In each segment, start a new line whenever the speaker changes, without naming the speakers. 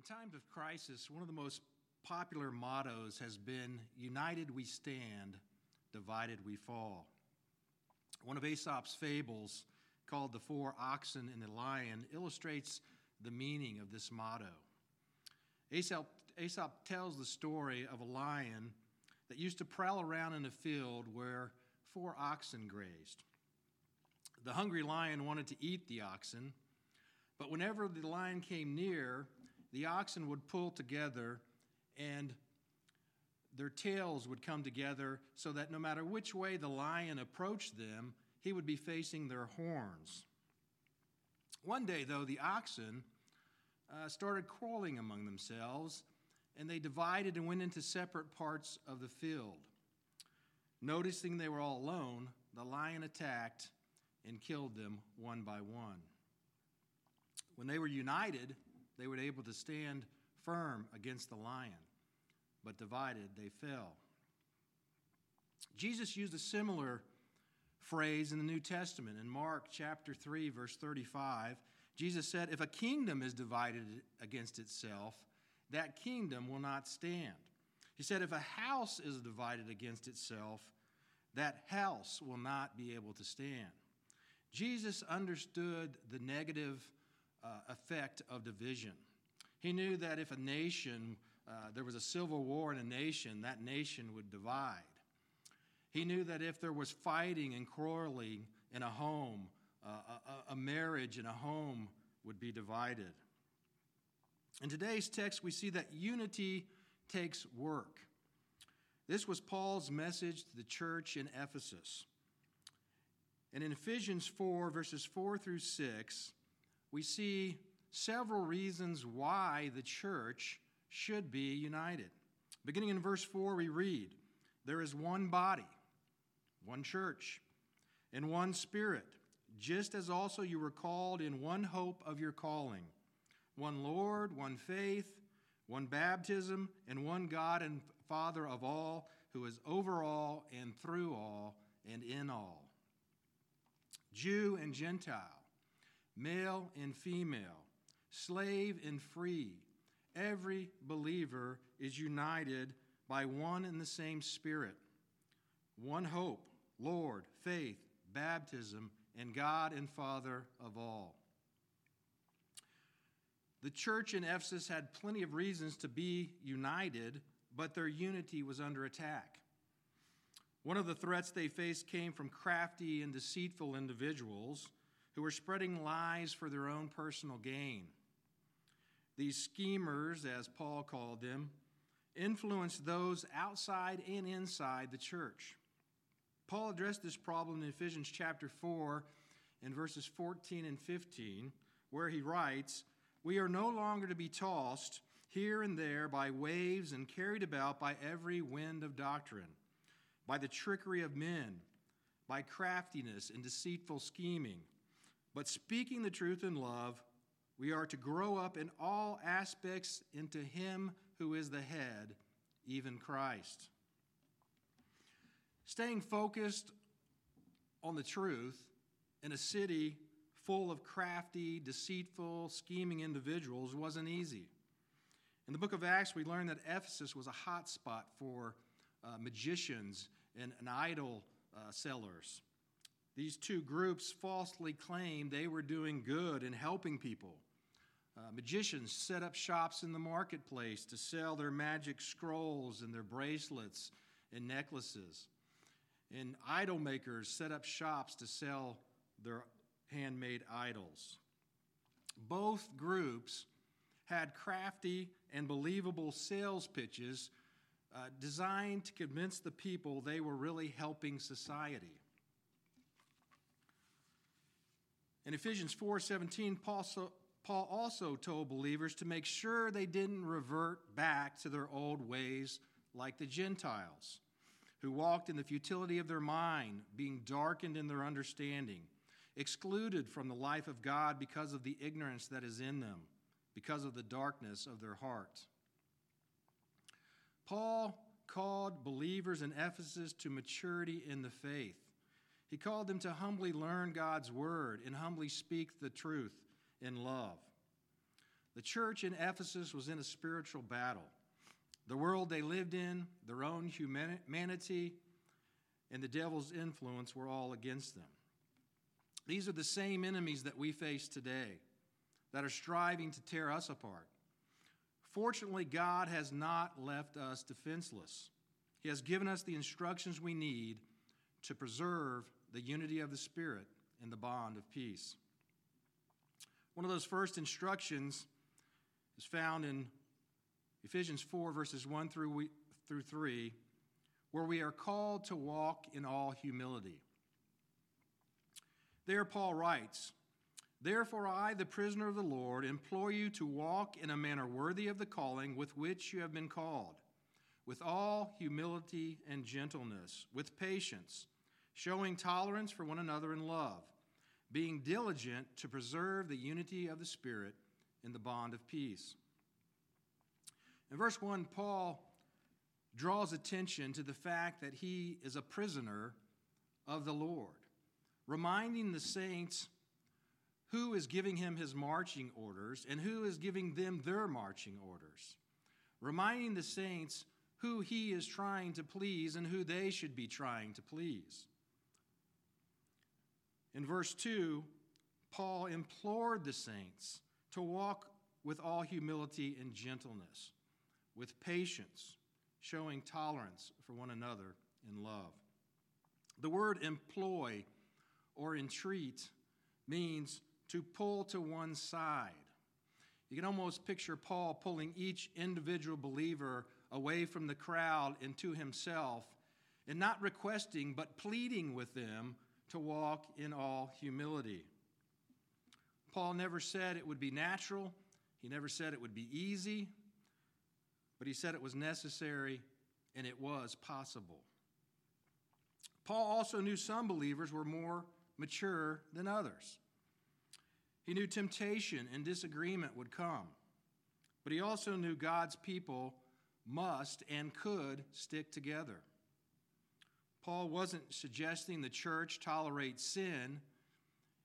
In times of crisis, one of the most popular mottos has been United we stand, divided we fall. One of Aesop's fables, called The Four Oxen and the Lion, illustrates the meaning of this motto. Aesop, Aesop tells the story of a lion that used to prowl around in a field where four oxen grazed. The hungry lion wanted to eat the oxen, but whenever the lion came near, the oxen would pull together and their tails would come together so that no matter which way the lion approached them, he would be facing their horns. One day, though, the oxen uh, started quarreling among themselves and they divided and went into separate parts of the field. Noticing they were all alone, the lion attacked and killed them one by one. When they were united, they were able to stand firm against the lion, but divided, they fell. Jesus used a similar phrase in the New Testament. In Mark chapter 3, verse 35, Jesus said, If a kingdom is divided against itself, that kingdom will not stand. He said, If a house is divided against itself, that house will not be able to stand. Jesus understood the negative uh, effect of division. He knew that if a nation, uh, there was a civil war in a nation, that nation would divide. He knew that if there was fighting and quarreling in a home, uh, a, a marriage in a home would be divided. In today's text, we see that unity takes work. This was Paul's message to the church in Ephesus. And in Ephesians 4, verses 4 through 6, we see several reasons why the church should be united. Beginning in verse 4, we read, There is one body, one church, and one spirit, just as also you were called in one hope of your calling, one Lord, one faith, one baptism, and one God and Father of all, who is over all and through all and in all. Jew and Gentile, male and female, slave and free, every believer is united by one and the same Spirit. One hope, Lord, faith, baptism, and God and Father of all. The church in Ephesus had plenty of reasons to be united, but their unity was under attack. One of the threats they faced came from crafty and deceitful individuals who were spreading lies for their own personal gain. These schemers, as Paul called them, influenced those outside and inside the church. Paul addressed this problem in Ephesians chapter 4 in verses 14 and 15, where he writes, We are no longer to be tossed here and there by waves and carried about by every wind of doctrine by the trickery of men, by craftiness and deceitful scheming. But speaking the truth in love, we are to grow up in all aspects into Him who is the head, even Christ. Staying focused on the truth in a city full of crafty, deceitful, scheming individuals wasn't easy. In the book of Acts, we learn that Ephesus was a hot spot for uh, magicians and, and idol uh, sellers. These two groups falsely claimed they were doing good and helping people. Uh, magicians set up shops in the marketplace to sell their magic scrolls and their bracelets and necklaces. And idol makers set up shops to sell their handmade idols. Both groups had crafty and believable sales pitches uh, designed to convince the people they were really helping society. In Ephesians 4:17, Paul, so, Paul also told believers to make sure they didn't revert back to their old ways like the Gentiles, who walked in the futility of their mind, being darkened in their understanding, excluded from the life of God because of the ignorance that is in them, because of the darkness of their heart. Paul called believers in Ephesus to maturity in the faith. He called them to humbly learn God's word and humbly speak the truth in love. The church in Ephesus was in a spiritual battle. The world they lived in, their own humanity, and the devil's influence were all against them. These are the same enemies that we face today that are striving to tear us apart. Fortunately, God has not left us defenseless. He has given us the instructions we need to preserve the unity of the Spirit in the bond of peace. One of those first instructions is found in Ephesians 4, verses 1 through, through 3, where we are called to walk in all humility. There, Paul writes, Therefore, I, the prisoner of the Lord, implore you to walk in a manner worthy of the calling with which you have been called, with all humility and gentleness, with patience, showing tolerance for one another in love, being diligent to preserve the unity of the Spirit in the bond of peace. In verse 1, Paul draws attention to the fact that he is a prisoner of the Lord, reminding the saints who is giving him his marching orders and who is giving them their marching orders, reminding the saints who he is trying to please and who they should be trying to please. In verse 2, Paul implored the saints to walk with all humility and gentleness, with patience, showing tolerance for one another in love. The word employ or entreat means to pull to one side. You can almost picture Paul pulling each individual believer away from the crowd and to himself, and not requesting, but pleading with them to walk in all humility. Paul never said it would be natural, he never said it would be easy, but he said it was necessary and it was possible. Paul also knew some believers were more mature than others. He knew temptation and disagreement would come, but he also knew God's people must and could stick together. Paul wasn't suggesting the church tolerate sin,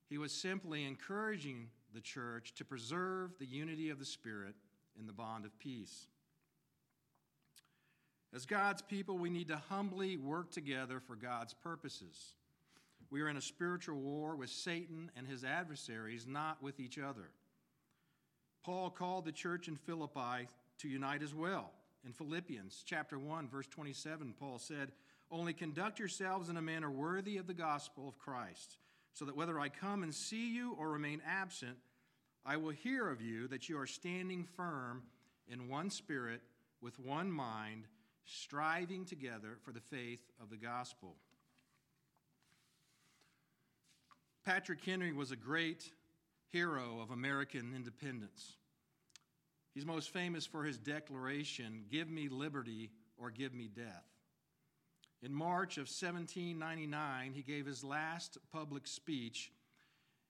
he was simply encouraging the church to preserve the unity of the Spirit in the bond of peace. As God's people, we need to humbly work together for God's purposes. We are in a spiritual war with Satan and his adversaries, not with each other. Paul called the church in Philippi to unite as well. In Philippians chapter 1 verse 27, Paul said, "Only conduct yourselves in a manner worthy of the gospel of Christ, so that whether I come and see you or remain absent, I will hear of you that you are standing firm in one spirit with one mind, striving together for the faith of the gospel." Patrick Henry was a great hero of American independence. He's most famous for his declaration Give me liberty or give me death. In March of 1799, he gave his last public speech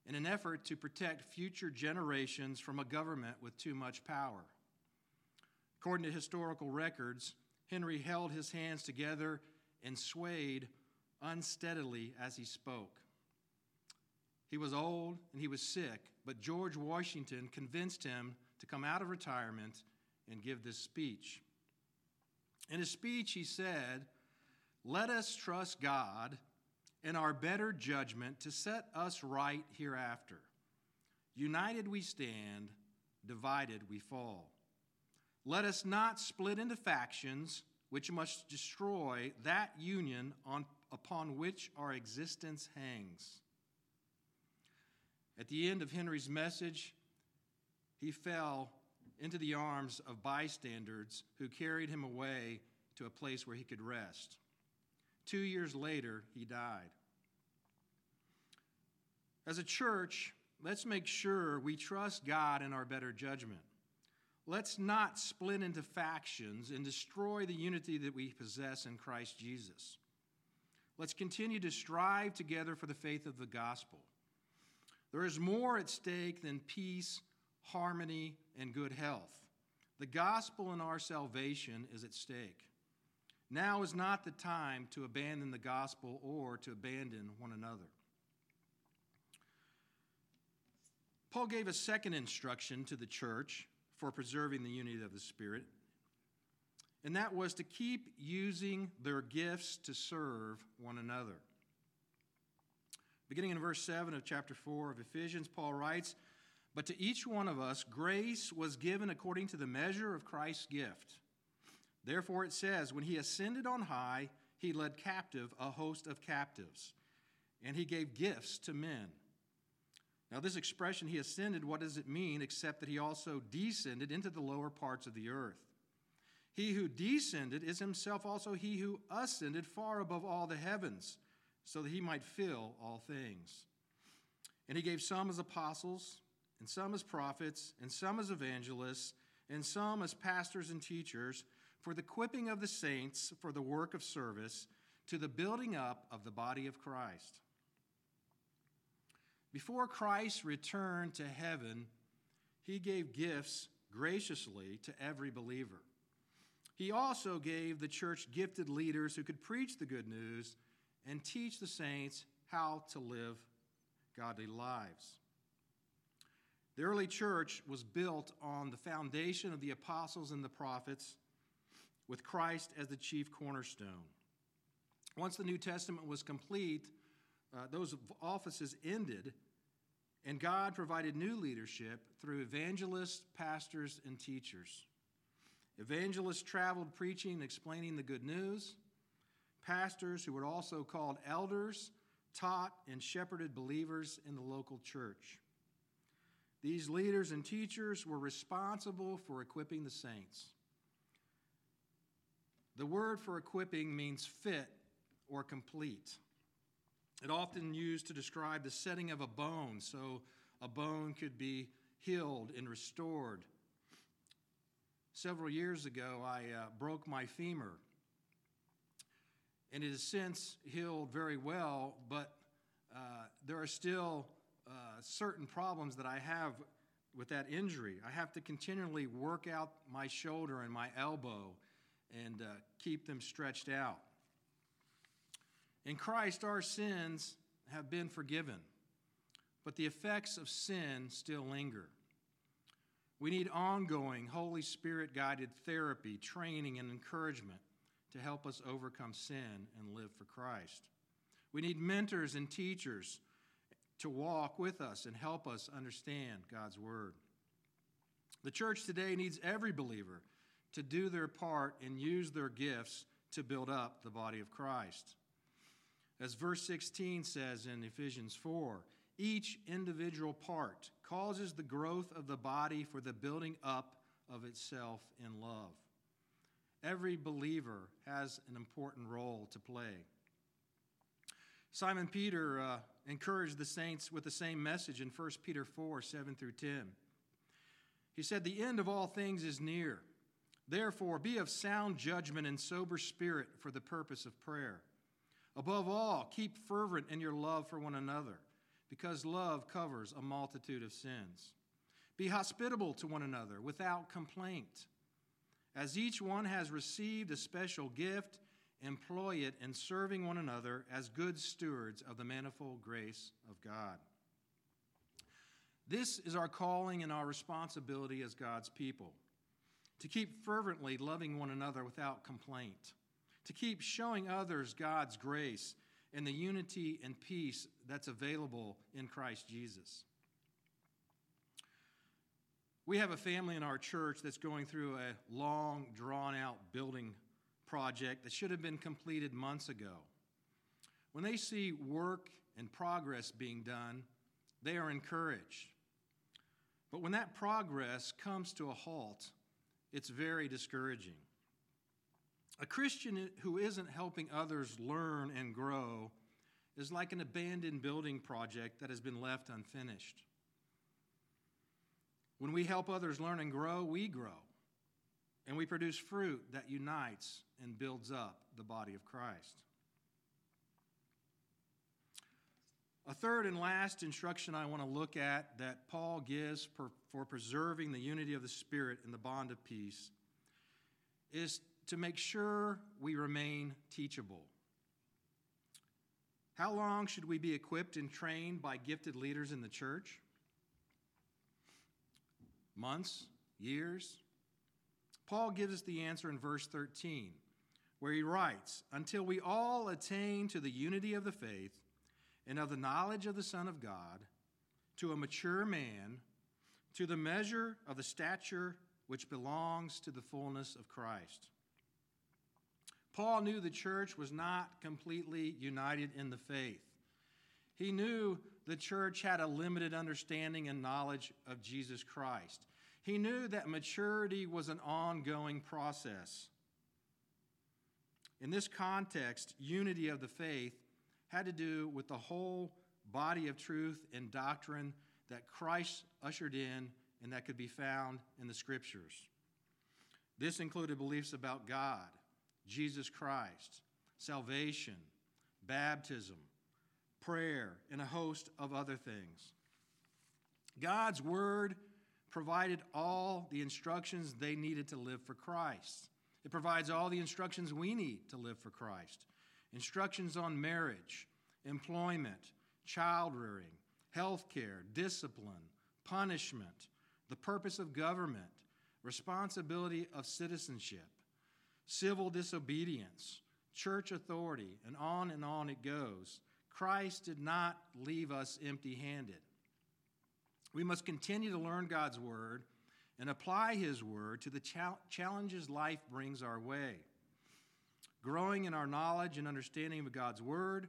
in an effort to protect future generations from a government with too much power. According to historical records, Henry held his hands together and swayed unsteadily as he spoke. He was old and he was sick, but George Washington convinced him to come out of retirement and give this speech. In his speech, he said, Let us trust God and our better judgment to set us right hereafter. United we stand, divided we fall. Let us not split into factions which must destroy that union on, upon which our existence hangs. At the end of Henry's message, he fell into the arms of bystanders who carried him away to a place where he could rest. Two years later, he died. As a church, let's make sure we trust God in our better judgment. Let's not split into factions and destroy the unity that we possess in Christ Jesus. Let's continue to strive together for the faith of the gospel. There is more at stake than peace, harmony, and good health. The gospel and our salvation is at stake. Now is not the time to abandon the gospel or to abandon one another. Paul gave a second instruction to the church for preserving the unity of the Spirit. And that was to keep using their gifts to serve one another. Beginning in verse 7 of chapter 4 of Ephesians, Paul writes, But to each one of us grace was given according to the measure of Christ's gift. Therefore it says, When he ascended on high, he led captive a host of captives, and he gave gifts to men. Now, this expression, he ascended, what does it mean except that he also descended into the lower parts of the earth? He who descended is himself also he who ascended far above all the heavens so that he might fill all things. And he gave some as apostles, and some as prophets, and some as evangelists, and some as pastors and teachers, for the equipping of the saints for the work of service, to the building up of the body of Christ. Before Christ returned to heaven, he gave gifts graciously to every believer. He also gave the church gifted leaders who could preach the good news and teach the saints how to live godly lives. The early church was built on the foundation of the apostles and the prophets, with Christ as the chief cornerstone. Once the New Testament was complete, uh, those offices ended, and God provided new leadership through evangelists, pastors, and teachers. Evangelists traveled preaching and explaining the good news. Pastors, who were also called elders, taught and shepherded believers in the local church. These leaders and teachers were responsible for equipping the saints. The word for equipping means fit or complete. It often used to describe the setting of a bone, so a bone could be healed and restored. Several years ago, I uh, broke my femur and it has since healed very well, but uh, there are still uh, certain problems that I have with that injury. I have to continually work out my shoulder and my elbow and uh, keep them stretched out. In Christ, our sins have been forgiven, but the effects of sin still linger. We need ongoing Holy Spirit guided therapy, training, and encouragement to help us overcome sin and live for Christ. We need mentors and teachers to walk with us and help us understand God's Word. The church today needs every believer to do their part and use their gifts to build up the body of Christ. As verse 16 says in Ephesians 4, each individual part causes the growth of the body for the building up of itself in love. Every believer has an important role to play. Simon Peter uh, encouraged the saints with the same message in 1 Peter 4 7 through 10. He said, The end of all things is near. Therefore, be of sound judgment and sober spirit for the purpose of prayer. Above all, keep fervent in your love for one another, because love covers a multitude of sins. Be hospitable to one another without complaint. As each one has received a special gift, employ it in serving one another as good stewards of the manifold grace of God. This is our calling and our responsibility as God's people to keep fervently loving one another without complaint, to keep showing others God's grace and the unity and peace that's available in Christ Jesus. We have a family in our church that's going through a long, drawn out building project that should have been completed months ago. When they see work and progress being done, they are encouraged. But when that progress comes to a halt, it's very discouraging. A Christian who isn't helping others learn and grow is like an abandoned building project that has been left unfinished. When we help others learn and grow, we grow. And we produce fruit that unites and builds up the body of Christ. A third and last instruction I want to look at that Paul gives for, for preserving the unity of the Spirit in the bond of peace is to make sure we remain teachable. How long should we be equipped and trained by gifted leaders in the church? months, Years? Paul gives us the answer in verse 13, where he writes Until we all attain to the unity of the faith and of the knowledge of the Son of God, to a mature man, to the measure of the stature which belongs to the fullness of Christ. Paul knew the church was not completely united in the faith. He knew the church had a limited understanding and knowledge of Jesus Christ. He knew that maturity was an ongoing process. In this context, unity of the faith had to do with the whole body of truth and doctrine that Christ ushered in and that could be found in the scriptures. This included beliefs about God, Jesus Christ, salvation, baptism, prayer, and a host of other things. God's Word provided all the instructions they needed to live for Christ. It provides all the instructions we need to live for Christ instructions on marriage, employment, child rearing, health care, discipline, punishment, the purpose of government, responsibility of citizenship, civil disobedience, church authority, and on and on it goes. Christ did not leave us empty handed. We must continue to learn God's Word and apply His Word to the challenges life brings our way. Growing in our knowledge and understanding of God's Word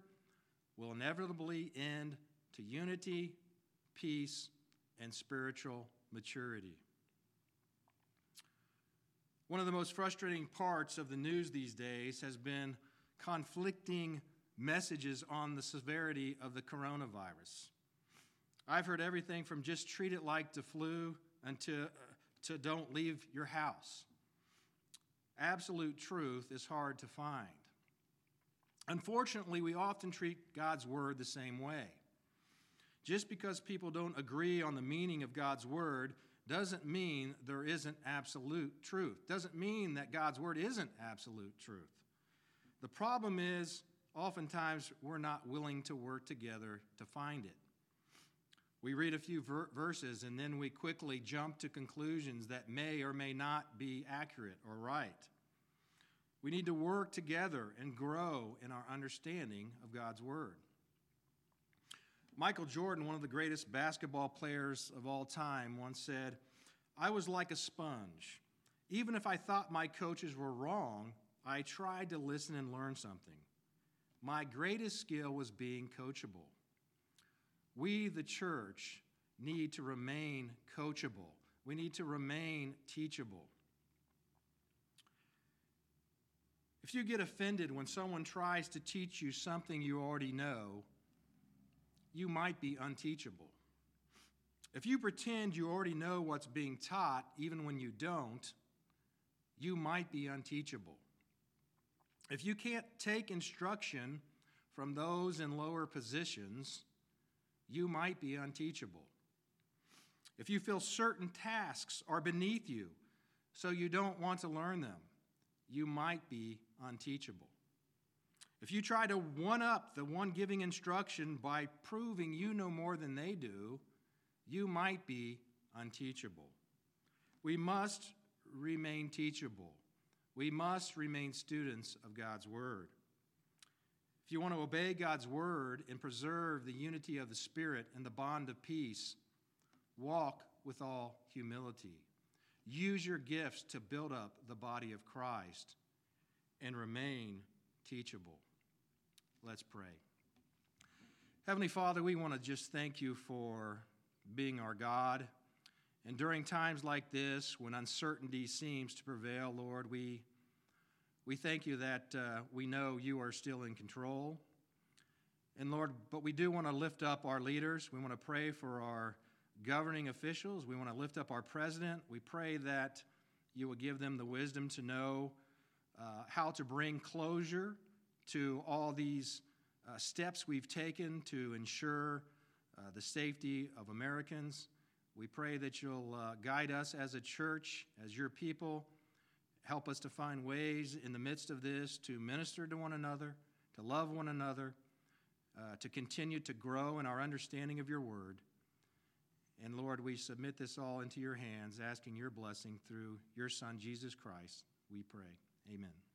will inevitably end to unity, peace, and spiritual maturity. One of the most frustrating parts of the news these days has been conflicting messages on the severity of the coronavirus. I've heard everything from just treat it like the flu until uh, to don't leave your house. Absolute truth is hard to find. Unfortunately, we often treat God's word the same way. Just because people don't agree on the meaning of God's word doesn't mean there isn't absolute truth. Doesn't mean that God's word isn't absolute truth. The problem is oftentimes we're not willing to work together to find it. We read a few ver- verses and then we quickly jump to conclusions that may or may not be accurate or right. We need to work together and grow in our understanding of God's Word. Michael Jordan, one of the greatest basketball players of all time, once said, I was like a sponge. Even if I thought my coaches were wrong, I tried to listen and learn something. My greatest skill was being coachable. We, the church, need to remain coachable. We need to remain teachable. If you get offended when someone tries to teach you something you already know, you might be unteachable. If you pretend you already know what's being taught, even when you don't, you might be unteachable. If you can't take instruction from those in lower positions, you might be unteachable. If you feel certain tasks are beneath you, so you don't want to learn them, you might be unteachable. If you try to one up the one giving instruction by proving you know more than they do, you might be unteachable. We must remain teachable. We must remain students of God's Word. If you want to obey God's Word and preserve the unity of the Spirit and the bond of peace, walk with all humility. Use your gifts to build up the body of Christ and remain teachable. Let's pray. Heavenly Father, we want to just thank you for being our God. And during times like this, when uncertainty seems to prevail, Lord, we, we thank you that uh, we know you are still in control. And Lord, but we do want to lift up our leaders. We want to pray for our governing officials. We want to lift up our president. We pray that you will give them the wisdom to know uh, how to bring closure to all these uh, steps we've taken to ensure uh, the safety of Americans. We pray that you'll uh, guide us as a church, as your people. Help us to find ways in the midst of this to minister to one another, to love one another, uh, to continue to grow in our understanding of your word. And Lord, we submit this all into your hands, asking your blessing through your Son, Jesus Christ. We pray. Amen.